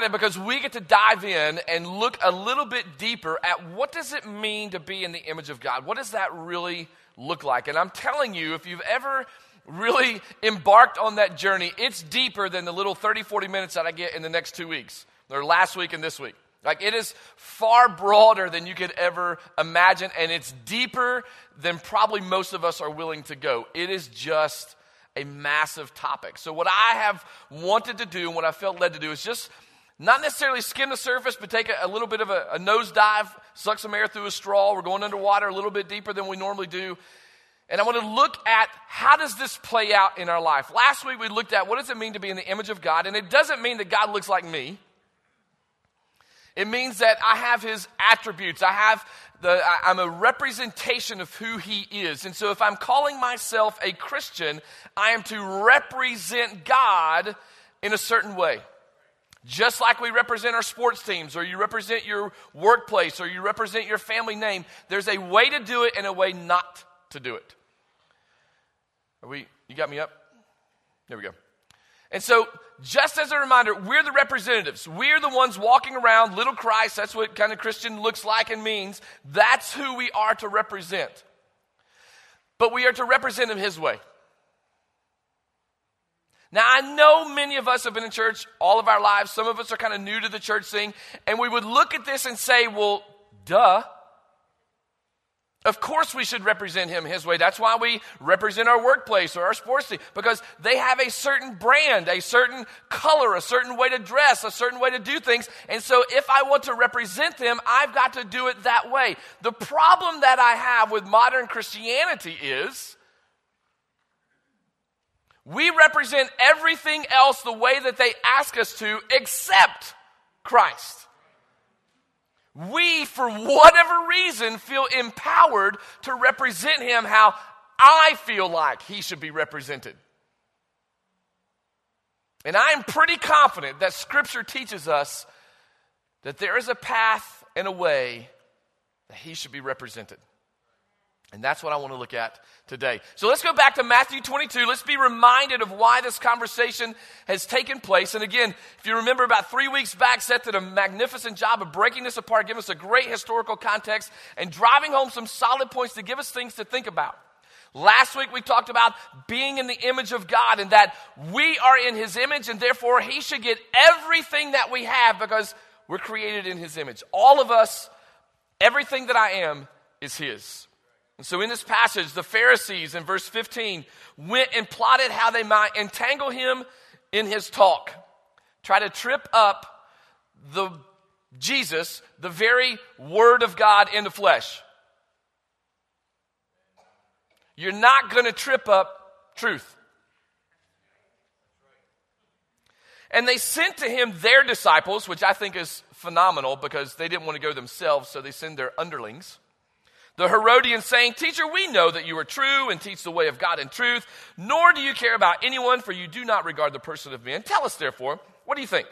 excited because we get to dive in and look a little bit deeper at what does it mean to be in the image of God? What does that really look like? And I'm telling you, if you've ever really embarked on that journey, it's deeper than the little 30, 40 minutes that I get in the next two weeks, or last week and this week. Like it is far broader than you could ever imagine, and it's deeper than probably most of us are willing to go. It is just a massive topic. So, what I have wanted to do and what I felt led to do is just not necessarily skim the surface, but take a, a little bit of a, a nosedive, suck some air through a straw. We're going underwater a little bit deeper than we normally do. And I want to look at how does this play out in our life. Last week we looked at what does it mean to be in the image of God, and it doesn't mean that God looks like me. It means that I have his attributes. I have the, I, am a representation of who he is. And so if I'm calling myself a Christian, I am to represent God in a certain way. Just like we represent our sports teams, or you represent your workplace, or you represent your family name, there's a way to do it and a way not to do it. Are we, you got me up? There we go. And so, just as a reminder, we're the representatives. We're the ones walking around, little Christ. That's what kind of Christian looks like and means. That's who we are to represent. But we are to represent Him His way. Now, I know many of us have been in church all of our lives. Some of us are kind of new to the church thing. And we would look at this and say, well, duh. Of course, we should represent him his way. That's why we represent our workplace or our sports team, because they have a certain brand, a certain color, a certain way to dress, a certain way to do things. And so, if I want to represent them, I've got to do it that way. The problem that I have with modern Christianity is we represent everything else the way that they ask us to, except Christ we, for whatever reason, feel empowered to represent him how I feel like he should be represented. And I am pretty confident that Scripture teaches us that there is a path and a way that he should be represented. And that's what I want to look at today. So let's go back to Matthew 22. Let's be reminded of why this conversation has taken place. And again, if you remember about three weeks back, Seth did a magnificent job of breaking this apart, giving us a great historical context, and driving home some solid points to give us things to think about. Last week we talked about being in the image of God and that we are in His image and therefore He should get everything that we have because we're created in His image. All of us, everything that I am is His. And so in this passage, the Pharisees in verse 15 went and plotted how they might entangle him in his talk, try to trip up the Jesus, the very word of God in the flesh. You're not going to trip up truth. And they sent to him their disciples, which I think is phenomenal because they didn't want to go themselves, so they send their underlings. The Herodians saying, Teacher, we know that you are true and teach the way of God in truth, nor do you care about anyone, for you do not regard the person of men. Tell us, therefore, what do you think?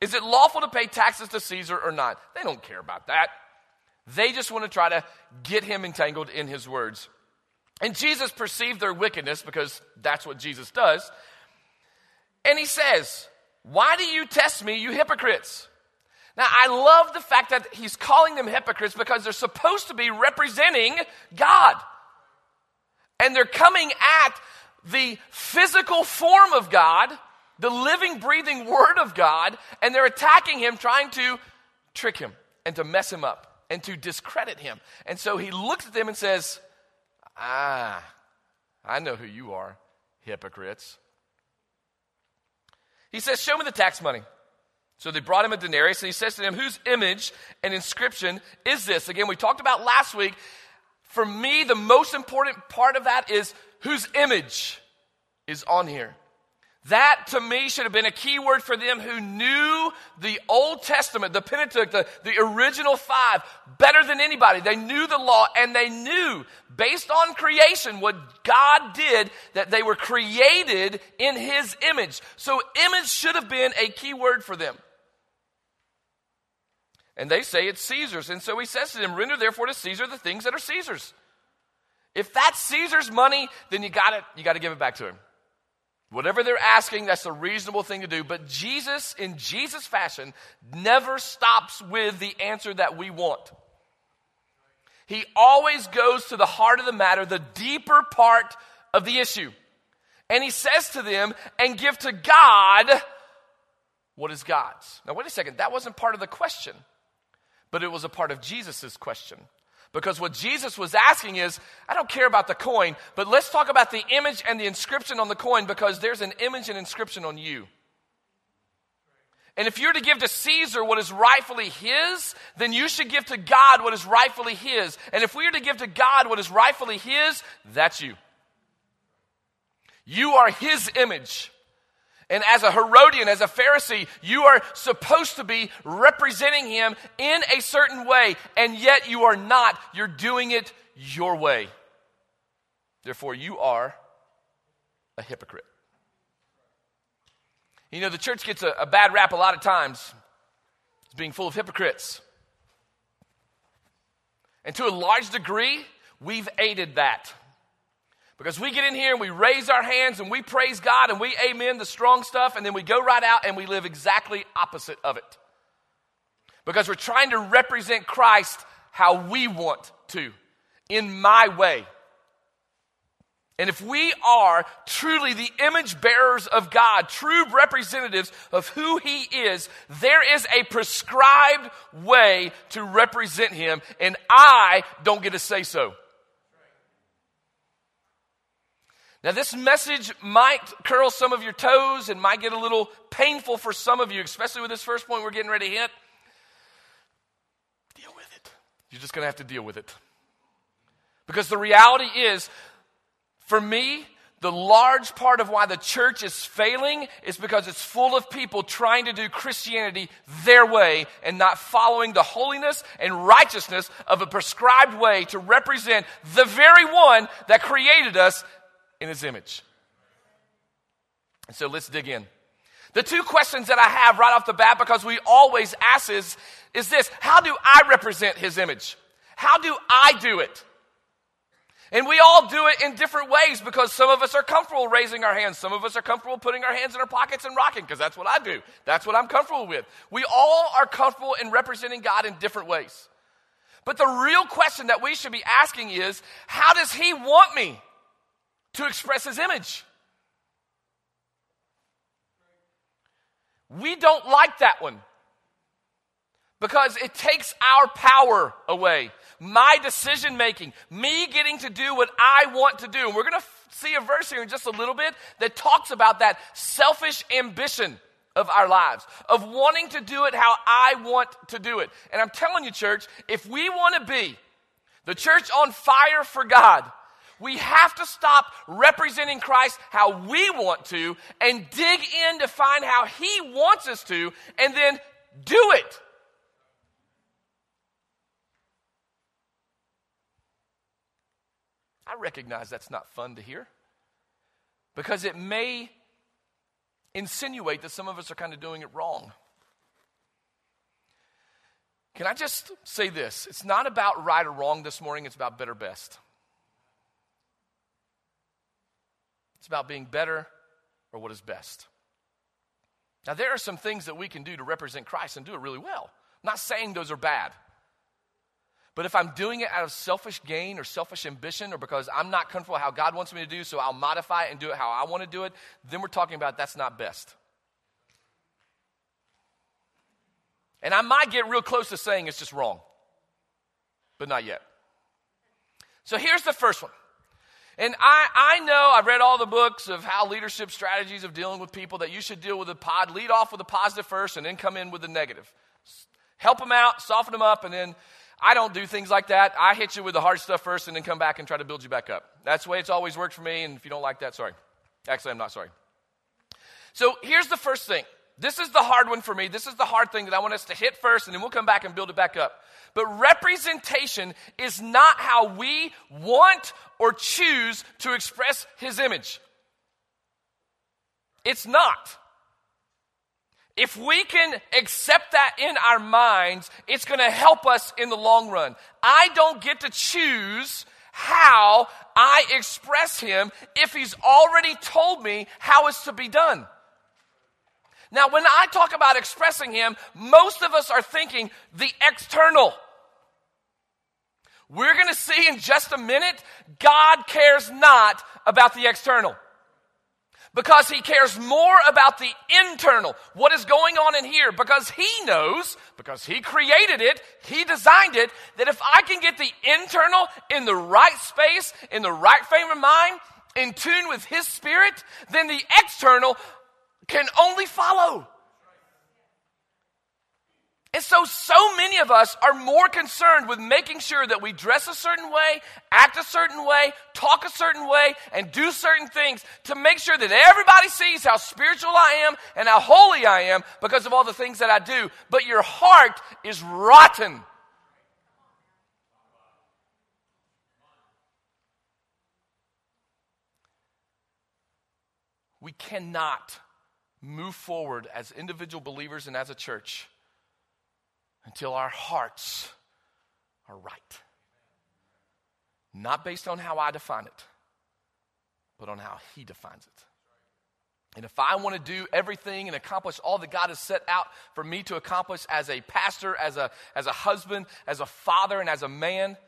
Is it lawful to pay taxes to Caesar or not? They don't care about that. They just want to try to get him entangled in his words. And Jesus perceived their wickedness because that's what Jesus does. And he says, Why do you test me, you hypocrites? Now, I love the fact that he's calling them hypocrites because they're supposed to be representing God. And they're coming at the physical form of God, the living, breathing Word of God, and they're attacking him, trying to trick him and to mess him up and to discredit him. And so he looks at them and says, Ah, I know who you are, hypocrites. He says, Show me the tax money. So they brought him a denarius, and he says to them, Whose image and inscription is this? Again, we talked about last week. For me, the most important part of that is whose image is on here. That to me should have been a key word for them who knew the Old Testament, the Pentateuch, the, the original five, better than anybody. They knew the law and they knew, based on creation, what God did, that they were created in His image. So, image should have been a key word for them. And they say it's Caesar's. And so he says to them, Render therefore to Caesar the things that are Caesar's. If that's Caesar's money, then you got it. you got to give it back to him. Whatever they're asking, that's a reasonable thing to do. But Jesus, in Jesus' fashion, never stops with the answer that we want. He always goes to the heart of the matter, the deeper part of the issue. And he says to them, and give to God what is God's. Now, wait a second, that wasn't part of the question, but it was a part of Jesus' question. Because what Jesus was asking is, I don't care about the coin, but let's talk about the image and the inscription on the coin because there's an image and inscription on you. And if you're to give to Caesar what is rightfully his, then you should give to God what is rightfully his. And if we are to give to God what is rightfully his, that's you. You are his image. And as a Herodian, as a Pharisee, you are supposed to be representing him in a certain way, and yet you are not. You're doing it your way. Therefore, you are a hypocrite. You know, the church gets a, a bad rap a lot of times as being full of hypocrites. And to a large degree, we've aided that. Because we get in here and we raise our hands and we praise God and we amen the strong stuff, and then we go right out and we live exactly opposite of it. Because we're trying to represent Christ how we want to, in my way. And if we are truly the image bearers of God, true representatives of who He is, there is a prescribed way to represent Him, and I don't get to say so. Now, this message might curl some of your toes and might get a little painful for some of you, especially with this first point we're getting ready to hit. Deal with it. You're just going to have to deal with it. Because the reality is, for me, the large part of why the church is failing is because it's full of people trying to do Christianity their way and not following the holiness and righteousness of a prescribed way to represent the very one that created us in his image. And so let's dig in. The two questions that I have right off the bat, because we always ask is, is this How do I represent his image? How do I do it? And we all do it in different ways because some of us are comfortable raising our hands. Some of us are comfortable putting our hands in our pockets and rocking because that's what I do. That's what I'm comfortable with. We all are comfortable in representing God in different ways. But the real question that we should be asking is how does He want me? To express his image. We don't like that one because it takes our power away. My decision making, me getting to do what I want to do. And we're going to see a verse here in just a little bit that talks about that selfish ambition of our lives, of wanting to do it how I want to do it. And I'm telling you, church, if we want to be the church on fire for God, we have to stop representing Christ how we want to and dig in to find how He wants us to and then do it. I recognize that's not fun to hear because it may insinuate that some of us are kind of doing it wrong. Can I just say this? It's not about right or wrong this morning, it's about better best. It's about being better or what is best. Now, there are some things that we can do to represent Christ and do it really well. I'm not saying those are bad. But if I'm doing it out of selfish gain or selfish ambition or because I'm not comfortable how God wants me to do, so I'll modify it and do it how I want to do it, then we're talking about that's not best. And I might get real close to saying it's just wrong, but not yet. So here's the first one and I, I know, I've read all the books of how leadership strategies of dealing with people that you should deal with a pod, lead off with a positive first and then come in with the negative. Help them out, soften them up, and then I don't do things like that. I hit you with the hard stuff first and then come back and try to build you back up. That's the way it's always worked for me, and if you don't like that, sorry. Actually, I'm not sorry. So here's the first thing. This is the hard one for me. This is the hard thing that I want us to hit first, and then we'll come back and build it back up. But representation is not how we want or choose to express His image. It's not. If we can accept that in our minds, it's going to help us in the long run. I don't get to choose how I express him if he's already told me how it's to be done. Now, when I talk about expressing him, most of us are thinking the external. We're going to see in just a minute, God cares not about the external. Because he cares more about the internal, what is going on in here, because he knows, because he created it, he designed it, that if I can get the internal in the right space, in the right frame of mind, in tune with his spirit, then the external can only follow. And so, so many of us are more concerned with making sure that we dress a certain way, act a certain way, talk a certain way, and do certain things to make sure that everybody sees how spiritual I am and how holy I am because of all the things that I do. But your heart is rotten. We cannot move forward as individual believers and as a church until our hearts are right. Not based on how I define it, but on how He defines it. And if I want to do everything and accomplish all that God has set out for me to accomplish as a pastor, as a, as a husband, as a father, and as a man,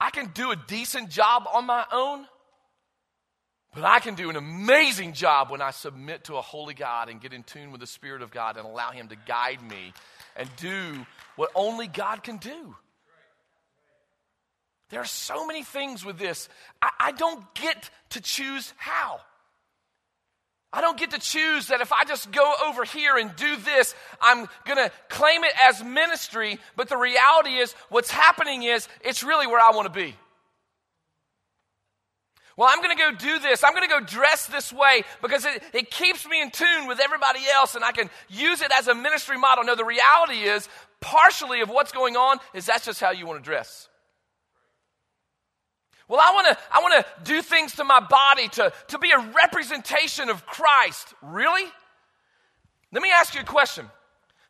I can do a decent job on my own, but I can do an amazing job when I submit to a holy God and get in tune with the Spirit of God and allow Him to guide me and do what only God can do. There are so many things with this. I, I, don't get to choose how. I don't get to choose that if I just go over here and do this, I'm going to claim it as ministry, but the reality is what's happening is it's really where I want to be. Well, I'm going to go do this. I'm going to go dress this way because it, it keeps me in tune with everybody else and I can use it as a ministry model. No, the reality is, partially of what's going on is that's just how you want to dress. Well, I want to I want to do things to my body to, to be a representation of Christ. Really? Let me ask you a question.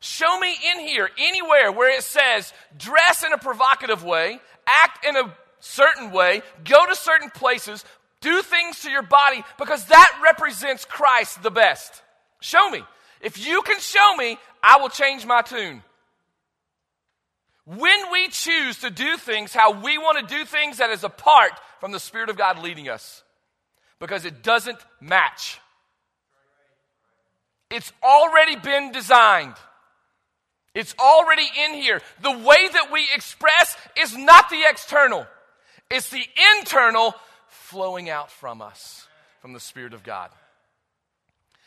Show me in here anywhere where it says dress in a provocative way, act in a certain way, go to certain places, do things to your body because that represents Christ the best. Show me. If you can show me, I will change my tune. When we choose to do things how we want to do things, that is apart from the Spirit of God leading us because it doesn't match. It's already been designed. It's already in here. The way that we express is not the external. It's the internal flowing out from us, from the Spirit of God.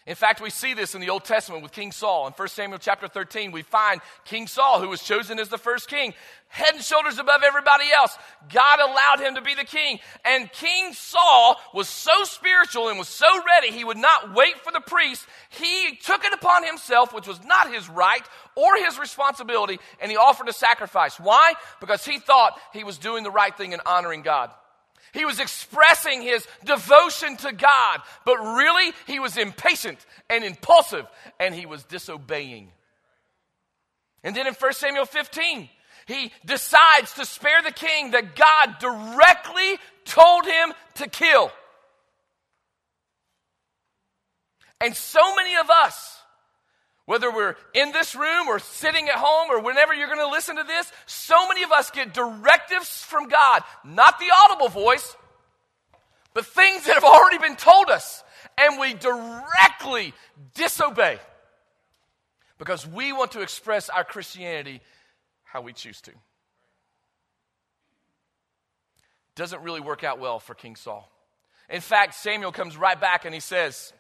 In fact, we see this in the Old Testament with King Saul. In 1 Samuel chapter 13, we find King Saul, who was chosen as the first king, head and shoulders above everybody else. God allowed him to be the king. And King Saul was so spiritual and was so ready, he would not wait for the priest. He took it upon himself, which was not his right or his responsibility, and he offered a sacrifice. Why? Because he thought he was doing the right thing and honoring God. He was expressing his devotion to God, but really he was impatient and impulsive and he was disobeying. And then in 1 Samuel 15, he decides to spare the king that God directly told him to kill. And so many of us, whether we're in this room or sitting at home or whenever you're going to listen to this, so many of us get directives from God, not the audible voice, but things that have already been told us, and we directly disobey because we want to express our Christianity how we choose to. Doesn't really work out well for King Saul. In fact, Samuel comes right back and he says,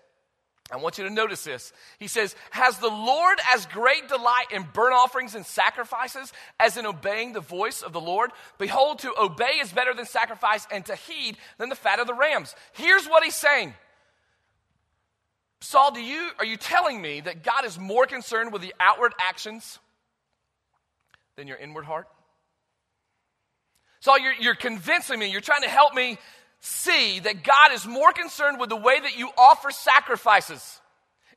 I want you to notice this. He says, Has the Lord as great delight in burnt offerings and sacrifices as in obeying the voice of the Lord? Behold, to obey is better than sacrifice, and to heed than the fat of the rams. Here's what he's saying. Saul, do you, are you telling me that God is more concerned with the outward actions than your inward heart? Saul, you're, you're convincing me, you're trying to help me see that God is more concerned with the way that you offer sacrifices,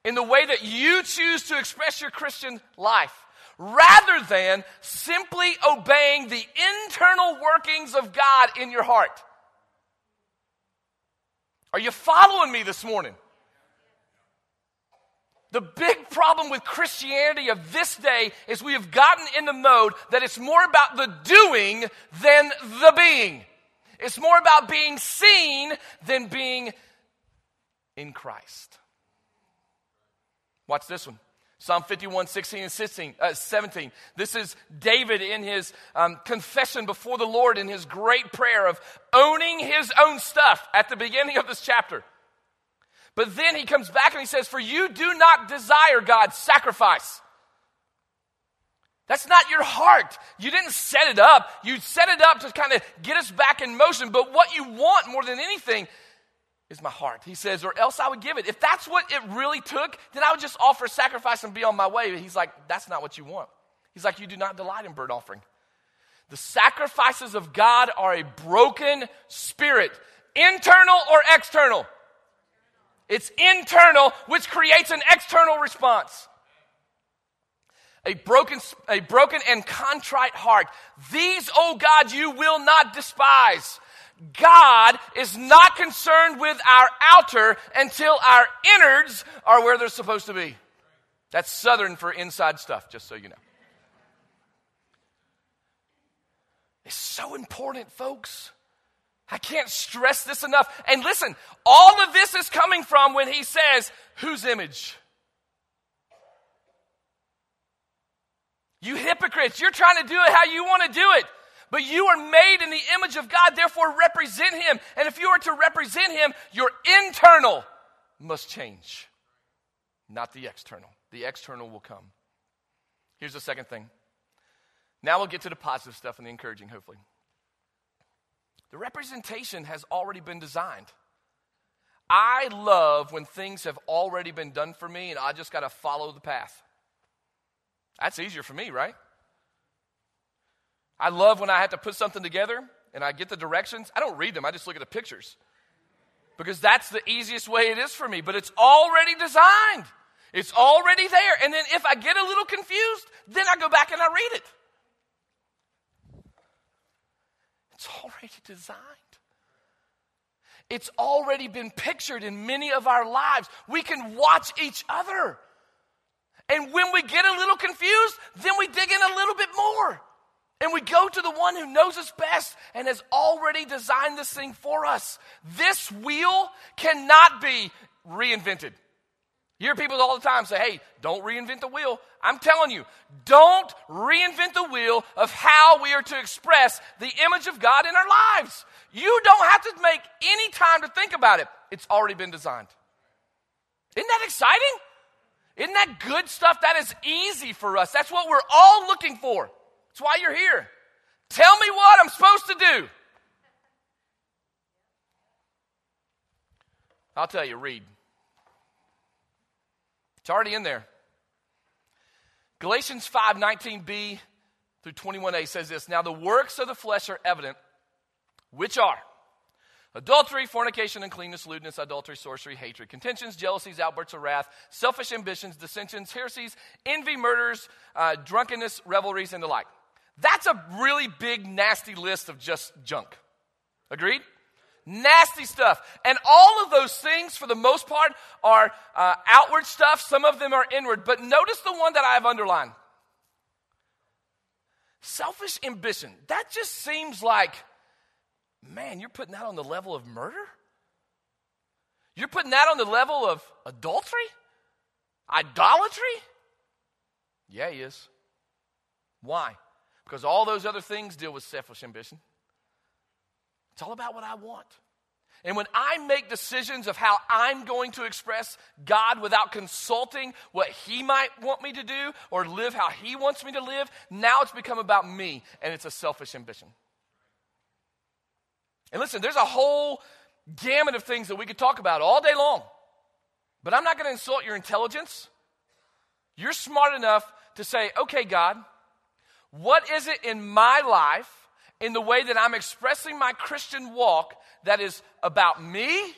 in the way that you choose to express your Christian life, rather than simply obeying the internal workings of God in your heart. Are you following me this morning? The big problem with Christianity of this day is we have gotten in the mode that it's more about the doing than the being. It's more about being seen than being in Christ. Watch this one. Psalm 51, 16 and 16, uh, 17. This is David in his um, confession before the Lord in his great prayer of owning his own stuff at the beginning of this chapter. But then he comes back and he says, For you do not desire God's sacrifice. That's not your heart. You didn't set it up. You set it up to kind of get us back in motion. But what you want more than anything is my heart. He says, or else I would give it. If that's what it really took, then I would just offer sacrifice and be on my way. He's like, that's not what you want. He's like, you do not delight in burnt offering. The sacrifices of God are a broken spirit, internal or external. It's internal, which creates an external response. A broken, a broken and contrite heart. These, oh God, you will not despise. God is not concerned with our outer until our innards are where they're supposed to be. That's Southern for inside stuff, just so you know. It's so important, folks. I can't stress this enough. And listen, all of this is coming from when he says, Whose image? You hypocrites, you're trying to do it how you want to do it. But you are made in the image of God, therefore represent Him. And if you are to represent Him, your internal must change, not the external. The external will come. Here's the second thing. Now we'll get to the positive stuff and the encouraging, hopefully. The representation has already been designed. I love when things have already been done for me and I just got to follow the path. That's easier for me, right? I love when I have to put something together and I get the directions. I don't read them, I just look at the pictures. Because that's the easiest way it is for me, but it's already designed. It's already there. And then if I get a little confused, then I go back and I read it. It's already designed. It's already been pictured in many of our lives. We can watch each other. And when we get a little confused, then we dig in a little bit more. And we go to the one who knows us best and has already designed this thing for us. This wheel cannot be reinvented. You hear people all the time say, hey, don't reinvent the wheel. I'm telling you, don't reinvent the wheel of how we are to express the image of God in our lives. You don't have to make any time to think about it, it's already been designed. Isn't that exciting? Isn't that good stuff? That is easy for us. That's what we're all looking for. That's why you're here. Tell me what I'm supposed to do. I'll tell you, read. It's already in there. Galatians 5 19b through 21a says this Now the works of the flesh are evident, which are adultery, fornication, uncleanness, lewdness, adultery, sorcery, hatred, contentions, jealousies, outbursts of wrath, selfish ambitions, dissensions, heresies, envy, murders, uh, drunkenness, revelries, and the like. That's a really big, nasty list of just junk. Agreed? Nasty stuff. And all of those things, for the most part, are uh, outward stuff. Some of them are inward. But notice the one that I have underlined selfish ambition. That just seems like, man, you're putting that on the level of murder? You're putting that on the level of adultery? Idolatry? Yeah, he is. Why? Because all those other things deal with selfish ambition. It's all about what I want. And when I make decisions of how I'm going to express God without consulting what He might want me to do or live how He wants me to live, now it's become about me and it's a selfish ambition. And listen, there's a whole gamut of things that we could talk about all day long, but I'm not going to insult your intelligence. You're smart enough to say, okay, God, what is it in my life, in the way that I'm expressing my Christian walk, that is about me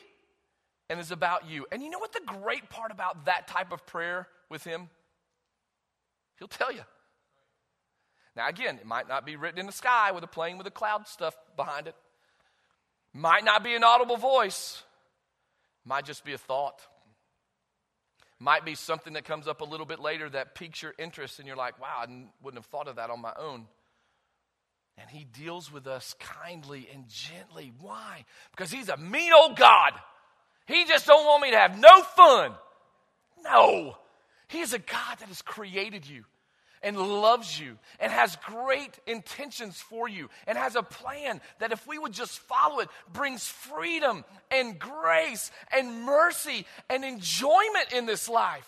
and is about you? And you know what the great part about that type of prayer with Him? He'll tell you. Now, again, it might not be written in the sky with a plane with a cloud stuff behind it. Might not be an audible voice. Might just be a thought. Might be something that comes up a little bit later that piques your interest, and you're like, wow, I wouldn't have thought of that on my own. And he deals with us kindly and gently. Why? Because he's a mean old God. He just don't want me to have no fun. No. He is a God that has created you and loves you and has great intentions for you and has a plan that if we would just follow it brings freedom and grace and mercy and enjoyment in this life.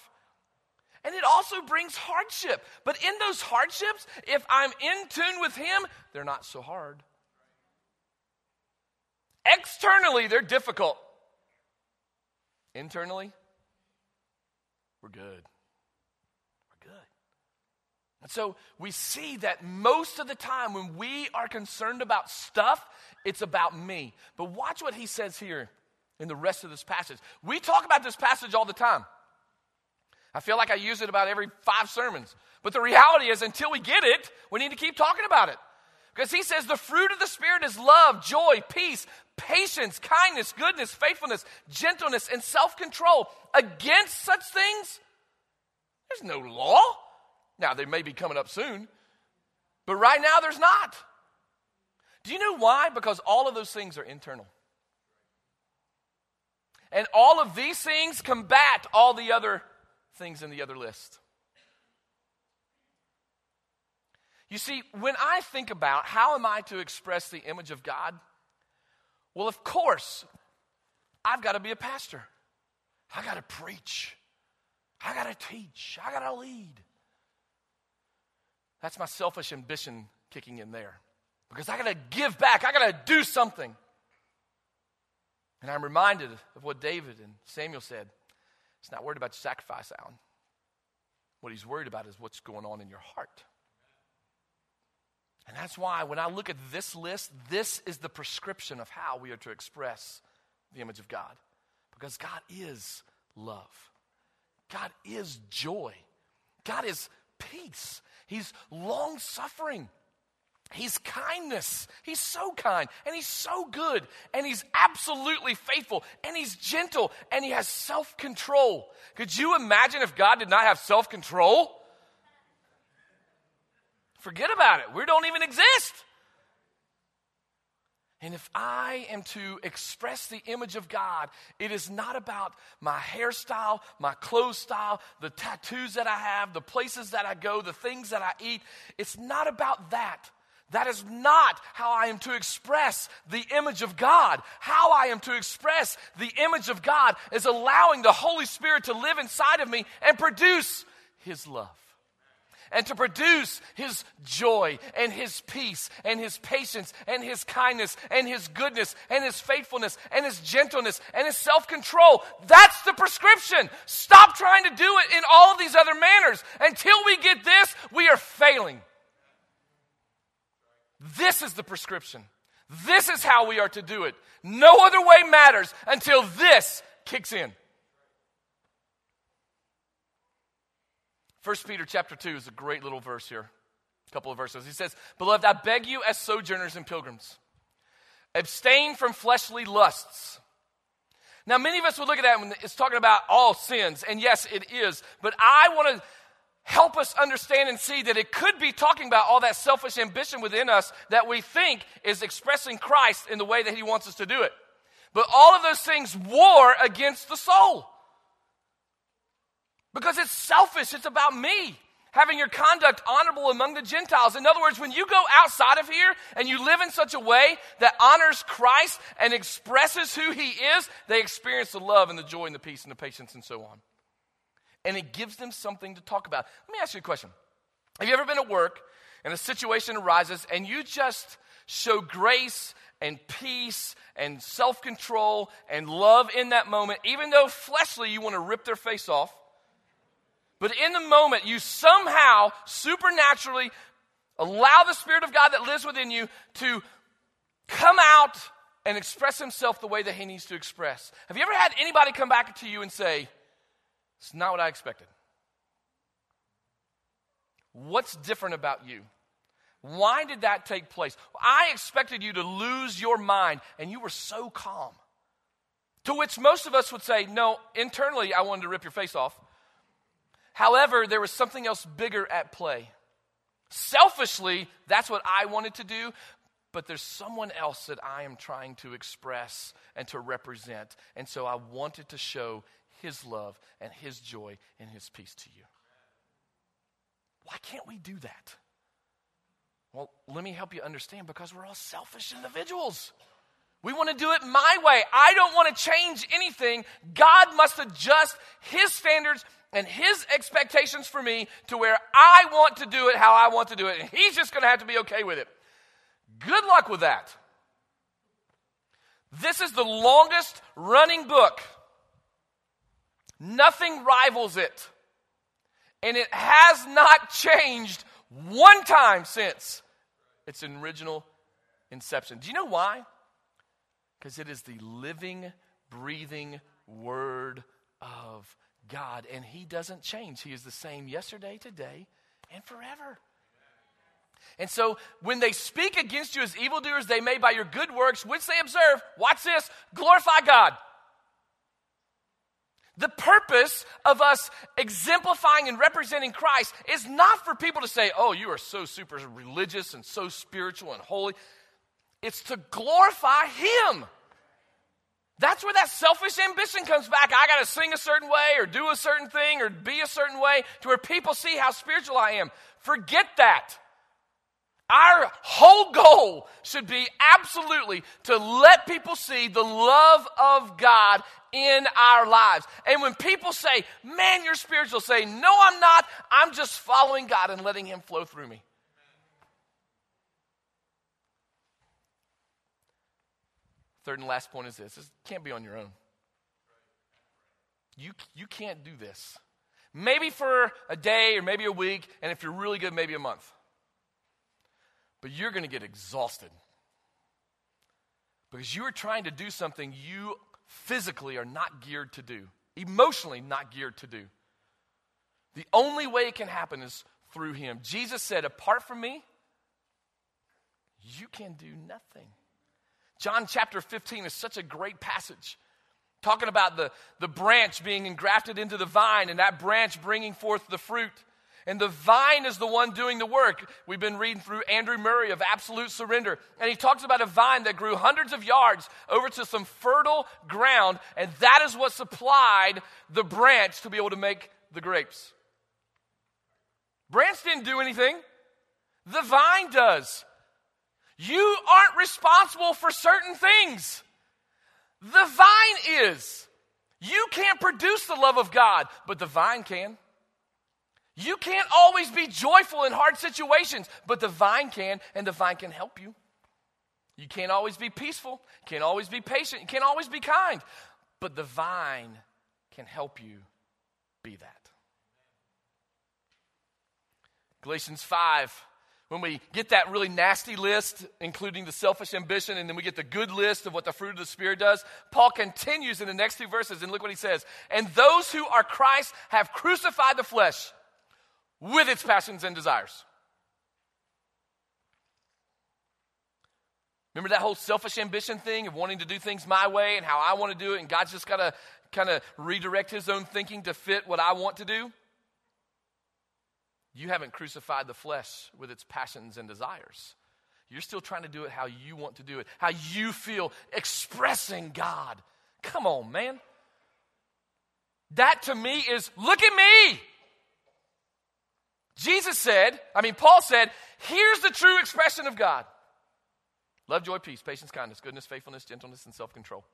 And it also brings hardship. But in those hardships, if I'm in tune with Him, they're not so hard. Externally, they're difficult. Internally, we're good. And so we see that most of the time when we are concerned about stuff, it's about me. But watch what he says here in the rest of this passage. We talk about this passage all the time. I feel like I use it about every five sermons. But the reality is, until we get it, we need to keep talking about it. Because he says the fruit of the Spirit is love, joy, peace, patience, kindness, goodness, faithfulness, gentleness, and self control. Against such things, there's no law. Now, they may be coming up soon, but right now there's not. Do you know why? Because all of those things are internal. And all of these things combat all the other things in the other list. You see, when I think about how am I to express the image of God, well, of course, I've got to be a pastor. I got to preach. I got to teach. I got to lead. That's my selfish ambition kicking in there. Because I got to give back, I got to do something. And I'm reminded of what David and Samuel said. He's not worried about your sacrifice, Alan. What he's worried about is what's going on in your heart. And that's why when I look at this list, this is the prescription of how we are to express the image of God. Because God is love, God is joy, God is peace. He's long suffering. He's kindness. He's so kind and he's so good and he's absolutely faithful and he's gentle and he has self control. Could you imagine if God did not have self control? Forget about it. We don't even exist. And if I am to express the image of God, it is not about my hairstyle, my clothes style, the tattoos that I have, the places that I go, the things that I eat. It's not about that. That is not how I am to express the image of God. How I am to express the image of God is allowing the Holy Spirit to live inside of me and produce His love and to produce his joy and his peace and his patience and his kindness and his goodness and his faithfulness and his gentleness and his self control. That's the prescription. Stop trying to do it in all of these other manners. Until we get this, we are failing. This is the prescription. This is how we are to do it. No other way matters until this kicks in. 1 Peter chapter 2 is a great little verse here. A couple of verses. He says, Beloved, I beg you as sojourners and pilgrims, abstain from fleshly lusts. Now, many of us would look at that when it's talking about all sins, and yes, it is. But I want to help us understand and see that it could be talking about all that selfish ambition within us that we think is expressing Christ in the way that He wants us to do it. But all of those things war against the soul. Because it's selfish, it's about me. Having your conduct honorable among the Gentiles. In other words, when you go outside of here and you live in such a way that honors Christ and expresses who He is, they experience the love and the joy and the peace and the patience and so on. And it gives them something to talk about. Let me ask you a question. Have you ever been at work and a situation arises and you just show grace and peace and self control and love in that moment, even though fleshly you want to rip their face off? But in the moment, you somehow supernaturally allow the Spirit of God that lives within you to come out and express himself the way that he needs to express. Have you ever had anybody come back to you and say, It's not what I expected? What's different about you? Why did that take place? I expected you to lose your mind, and you were so calm. To which most of us would say, No, internally, I wanted to rip your face off. However, there was something else bigger at play. Selfishly, that's what I wanted to do, but there's someone else that I am trying to express and to represent. And so I wanted to show his love and his joy and his peace to you. Why can't we do that? Well, let me help you understand because we're all selfish individuals. We want to do it my way. I don't want to change anything. God must adjust his standards and his expectations for me to where I want to do it how I want to do it. And he's just going to have to be okay with it. Good luck with that. This is the longest running book. Nothing rivals it. And it has not changed one time since its original inception. Do you know why? Because it is the living, breathing Word of God, and He doesn't change. He is the same yesterday, today, and forever. And so when they speak against you as evildoers, they may by your good works, which they observe, watch this, glorify God. The purpose of us exemplifying and representing Christ is not for people to say, oh, you are so super religious and so spiritual and holy. It's to glorify Him. That's where that selfish ambition comes back. I got to sing a certain way or do a certain thing or be a certain way to where people see how spiritual I am. Forget that. Our whole goal should be absolutely to let people see the love of God in our lives. And when people say, Man, you're spiritual, say, No, I'm not. I'm just following God and letting Him flow through me. Third and last point is this this can't be on your own. You, you can't do this. Maybe for a day or maybe a week, and if you're really good, maybe a month. But you're going to get exhausted because you are trying to do something you physically are not geared to do, emotionally not geared to do. The only way it can happen is through Him. Jesus said, Apart from me, you can do nothing. John chapter 15 is such a great passage. Talking about the, the branch being engrafted into the vine and that branch bringing forth the fruit. And the vine is the one doing the work. We've been reading through Andrew Murray of Absolute Surrender. And he talks about a vine that grew hundreds of yards over to some fertile ground. And that is what supplied the branch to be able to make the grapes. Branch didn't do anything, the vine does. You aren't responsible for certain things. The vine is. You can't produce the love of God, but the vine can. You can't always be joyful in hard situations, but the vine can, and the vine can help you. You can't always be peaceful, can't always be patient, can't always be kind, but the vine can help you be that. Galatians 5 when we get that really nasty list, including the selfish ambition, and then we get the good list of what the fruit of the Spirit does, Paul continues in the next two verses, and look what he says. And those who are Christ have crucified the flesh with its passions and desires. Remember that whole selfish ambition thing of wanting to do things my way and how I want to do it, and God's just got to kind of redirect his own thinking to fit what I want to do? You haven't crucified the flesh with its passions and desires. You're still trying to do it how you want to do it, how you feel expressing God. Come on, man. That to me is look at me. Jesus said, I mean, Paul said, here's the true expression of God love, joy, peace, patience, kindness, goodness, faithfulness, gentleness, and self control.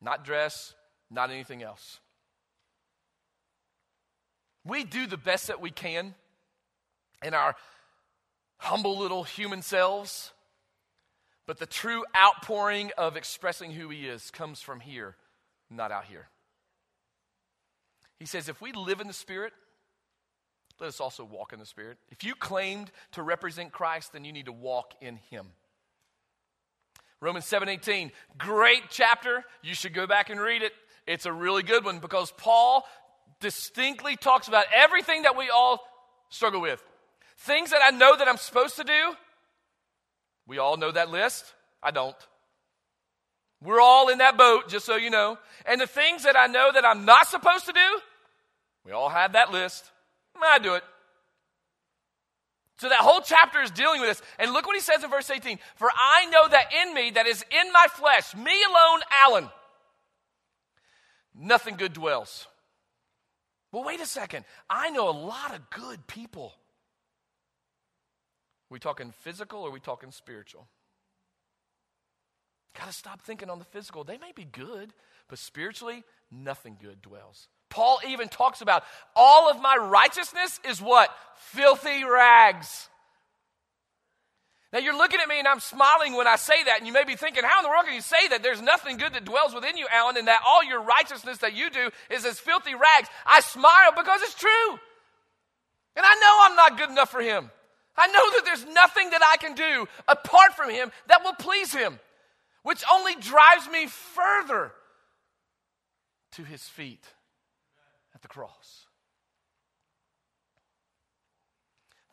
Not dress, not anything else. We do the best that we can in our humble little human selves, but the true outpouring of expressing who He is comes from here, not out here. He says, if we live in the Spirit, let us also walk in the Spirit. If you claimed to represent Christ, then you need to walk in Him. Romans 7:18, great chapter. You should go back and read it. It's a really good one because Paul distinctly talks about everything that we all struggle with. Things that I know that I'm supposed to do, we all know that list. I don't. We're all in that boat, just so you know. And the things that I know that I'm not supposed to do, we all have that list. I do it. So that whole chapter is dealing with this. And look what he says in verse 18 For I know that in me, that is in my flesh, me alone, Alan, nothing good dwells. Well, wait a second. I know a lot of good people. Are we talking physical or are we talking spiritual? Got to stop thinking on the physical. They may be good, but spiritually, nothing good dwells. Paul even talks about all of my righteousness is what? Filthy rags. Now you're looking at me and I'm smiling when I say that, and you may be thinking, how in the world can you say that? There's nothing good that dwells within you, Alan, and that all your righteousness that you do is as filthy rags. I smile because it's true. And I know I'm not good enough for him. I know that there's nothing that I can do apart from him that will please him, which only drives me further to his feet at the cross.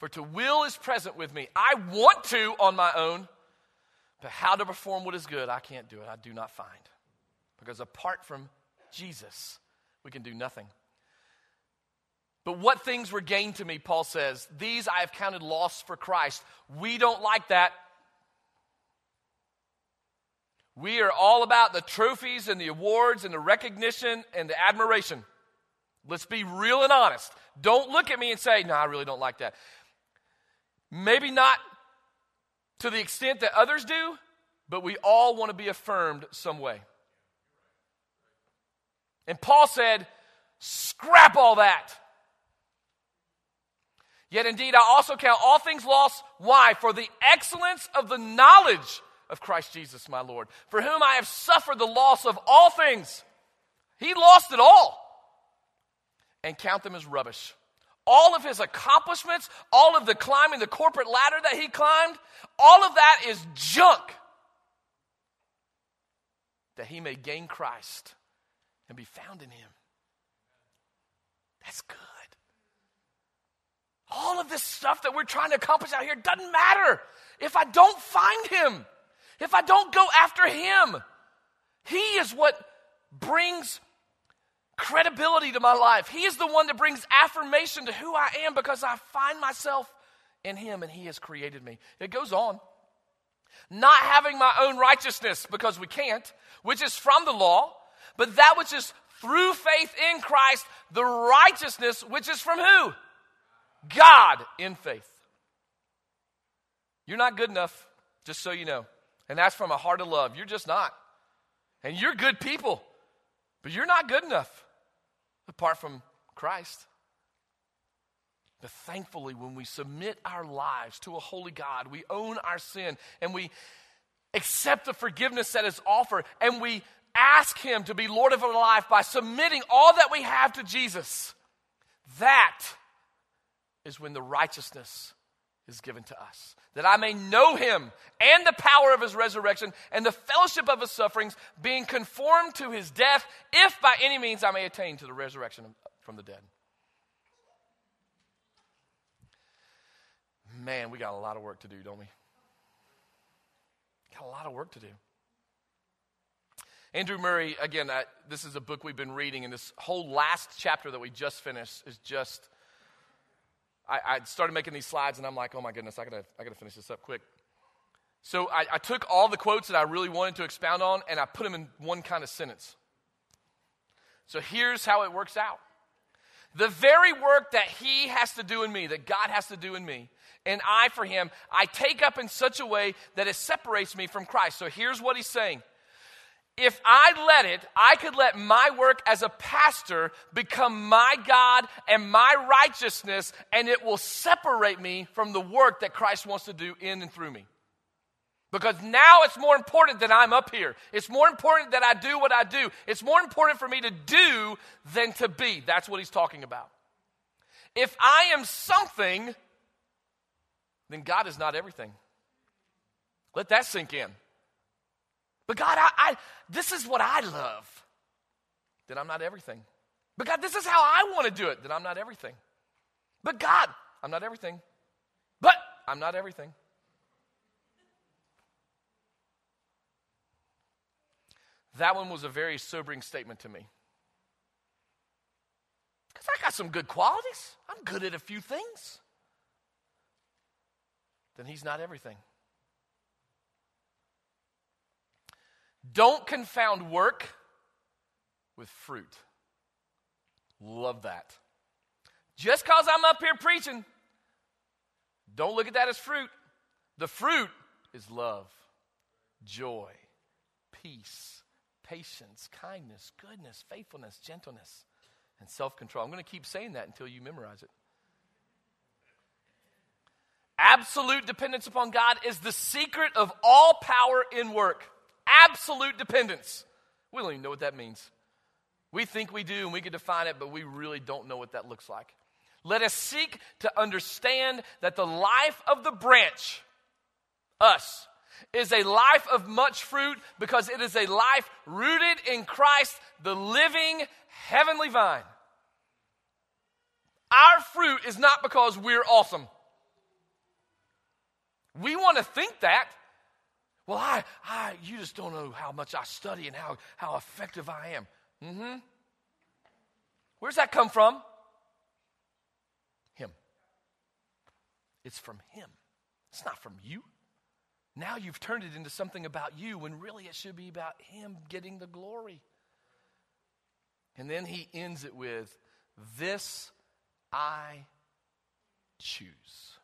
For to will is present with me. I want to on my own, but how to perform what is good, I can't do it. I do not find. Because apart from Jesus, we can do nothing. But what things were gained to me, Paul says, these I have counted loss for Christ. We don't like that. We are all about the trophies and the awards and the recognition and the admiration. Let's be real and honest. Don't look at me and say, no, I really don't like that. Maybe not to the extent that others do, but we all want to be affirmed some way. And Paul said, scrap all that. Yet indeed, I also count all things lost. Why? For the excellence of the knowledge of Christ Jesus, my Lord, for whom I have suffered the loss of all things. He lost it all and count them as rubbish. All of his accomplishments, all of the climbing the corporate ladder that he climbed, all of that is junk. That he may gain Christ and be found in him. That's good. All of this stuff that we're trying to accomplish out here doesn't matter if I don't find him, if I don't go after him. He is what brings credibility to my life. He is the one that brings affirmation to who I am because I find myself in Him and He has created me. It goes on. Not having my own righteousness because we can't, which is from the law, but that which is through faith in Christ, the righteousness which is from who? God in faith. You're not good enough, just so you know. And that's from a heart of love. You're just not. And you're good people, but you're not good enough apart from Christ. But thankfully, when we submit our lives to a holy God, we own our sin and we accept the forgiveness that is offered and we ask Him to be Lord of our life by submitting all that we have to Jesus. That is when the righteousness is given to us, that I may know him and the power of his resurrection and the fellowship of his sufferings, being conformed to his death, if by any means I may attain to the resurrection from the dead. Man, we got a lot of work to do, don't we? Got a lot of work to do. Andrew Murray, again, I, this is a book we've been reading, and this whole last chapter that we just finished is just I, I, started making these slides and I'm like, oh my goodness, I gotta, I gotta finish this up quick. So I, I took all the quotes that I really wanted to expound on and I put them in one kind of sentence. So here's how it works out. The very work that he has to do in me, that God has to do in me, and I for him, I take up in such a way that it separates me from Christ. So here's what he's saying if I let it, I could let my work as a pastor become my God and my righteousness, and it will separate me from the work that Christ wants to do in and through me. Because now it's more important that I'm up here. It's more important that I do what I do. It's more important for me to do than to be. That's what he's talking about. If I am something, then God is not everything. Let that sink in. But God, I, I, this is what I love. Then I'm not everything. But God, this is how I want to do it. Then I'm not everything. But God, I'm not everything. But I'm not everything. That one was a very sobering statement to me. Because I got some good qualities. I'm good at a few things. Then he's not everything. Don't confound work with fruit. Love that. Just because I'm up here preaching, don't look at that as fruit. The fruit is love, joy, peace, patience, kindness, goodness, faithfulness, gentleness, and self control. I'm going to keep saying that until you memorize it. Absolute dependence upon God is the secret of all power in work. Absolute dependence. We don't even know what that means. We think we do and we can define it, but we really don't know what that looks like. Let us seek to understand that the life of the branch, us, is a life of much fruit because it is a life rooted in Christ, the living heavenly vine. Our fruit is not because we're awesome. We want to think that. Well, I, I, you just don't know how much I study and how, how effective I am. Mm-hmm. Where's that come from? Him. It's from Him. It's not from you. Now you've turned it into something about you when really it should be about Him getting the glory. And then He ends it with, This I choose.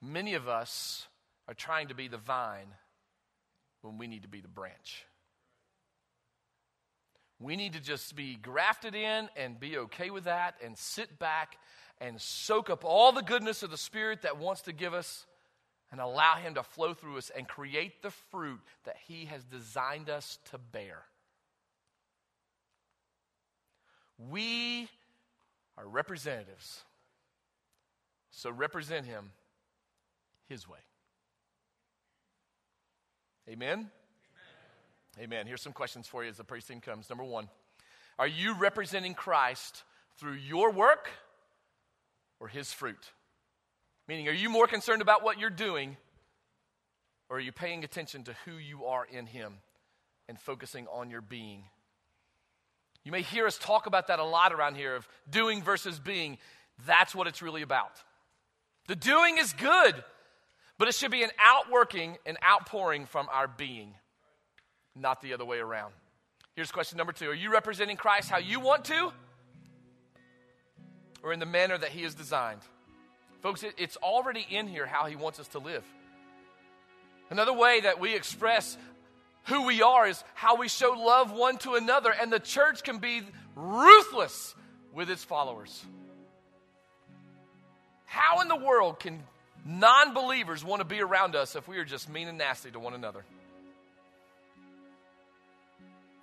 Many of us are trying to be the vine when we need to be the branch. We need to just be grafted in and be okay with that and sit back and soak up all the goodness of the Spirit that wants to give us and allow Him to flow through us and create the fruit that He has designed us to bear. We are representatives. So represent Him His way. Amen? Amen. Here's some questions for you as the praise team comes. Number one Are you representing Christ through your work or his fruit? Meaning, are you more concerned about what you're doing or are you paying attention to who you are in him and focusing on your being? You may hear us talk about that a lot around here of doing versus being. That's what it's really about. The doing is good, but it should be an outworking and outpouring from our being not the other way around. Here's question number two Are you representing Christ how you want to, or in the manner that He has designed? Folks, it's already in here how He wants us to live. Another way that we express who we are is how we show love one to another, and the church can be ruthless with its followers. How in the world can non believers want to be around us if we are just mean and nasty to one another?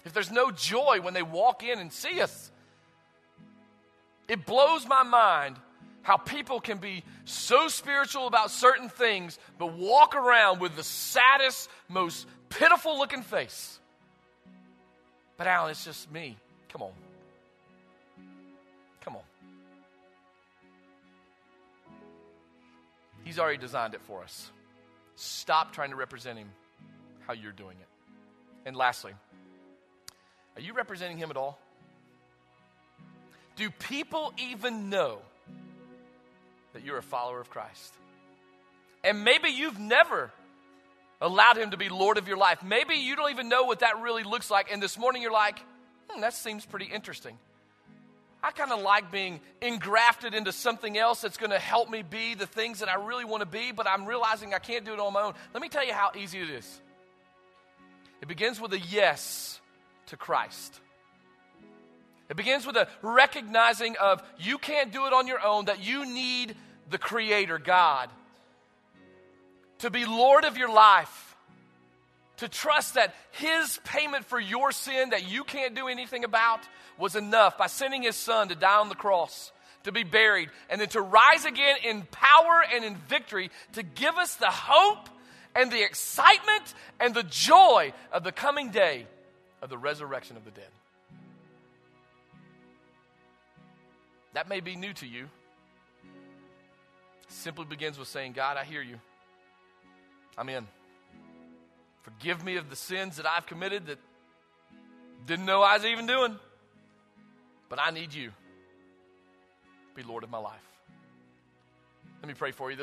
if there's no joy when they walk in and see us. It blows my mind how people can be so spiritual about certain things, but walk around with the saddest, most pitiful looking face. But Alan, it's just me. Come on. Come on. He's already designed it for us. Stop trying to represent him how you're doing it. And lastly, are you representing him at all? Do people even know that you're a follower of Christ? And maybe you've never allowed him to be Lord of your life. Maybe you don't even know what that really looks like. And this morning you're like, hmm, that seems pretty interesting. I kind of like being engrafted into something else that's going to help me be the things that I really want to be, but I'm realizing I can't do it on my own. Let me tell you how easy it is. It begins with a yes to Christ. It begins with a recognizing of you can't do it on your own, that you need the Creator, God, to be Lord of your life, to trust that His payment for your sin that you can't do anything about was enough by sending His Son to die on the cross, to be buried, and then to rise again in power and in victory to give us the hope and the excitement and the joy of the coming day of the resurrection of the dead. That may be new to you. simply begins with saying, God, I hear you. I'm in. Forgive me of the sins that I've committed that didn't know I was even doing. But I need you. Be Lord of my life. Let me pray for you.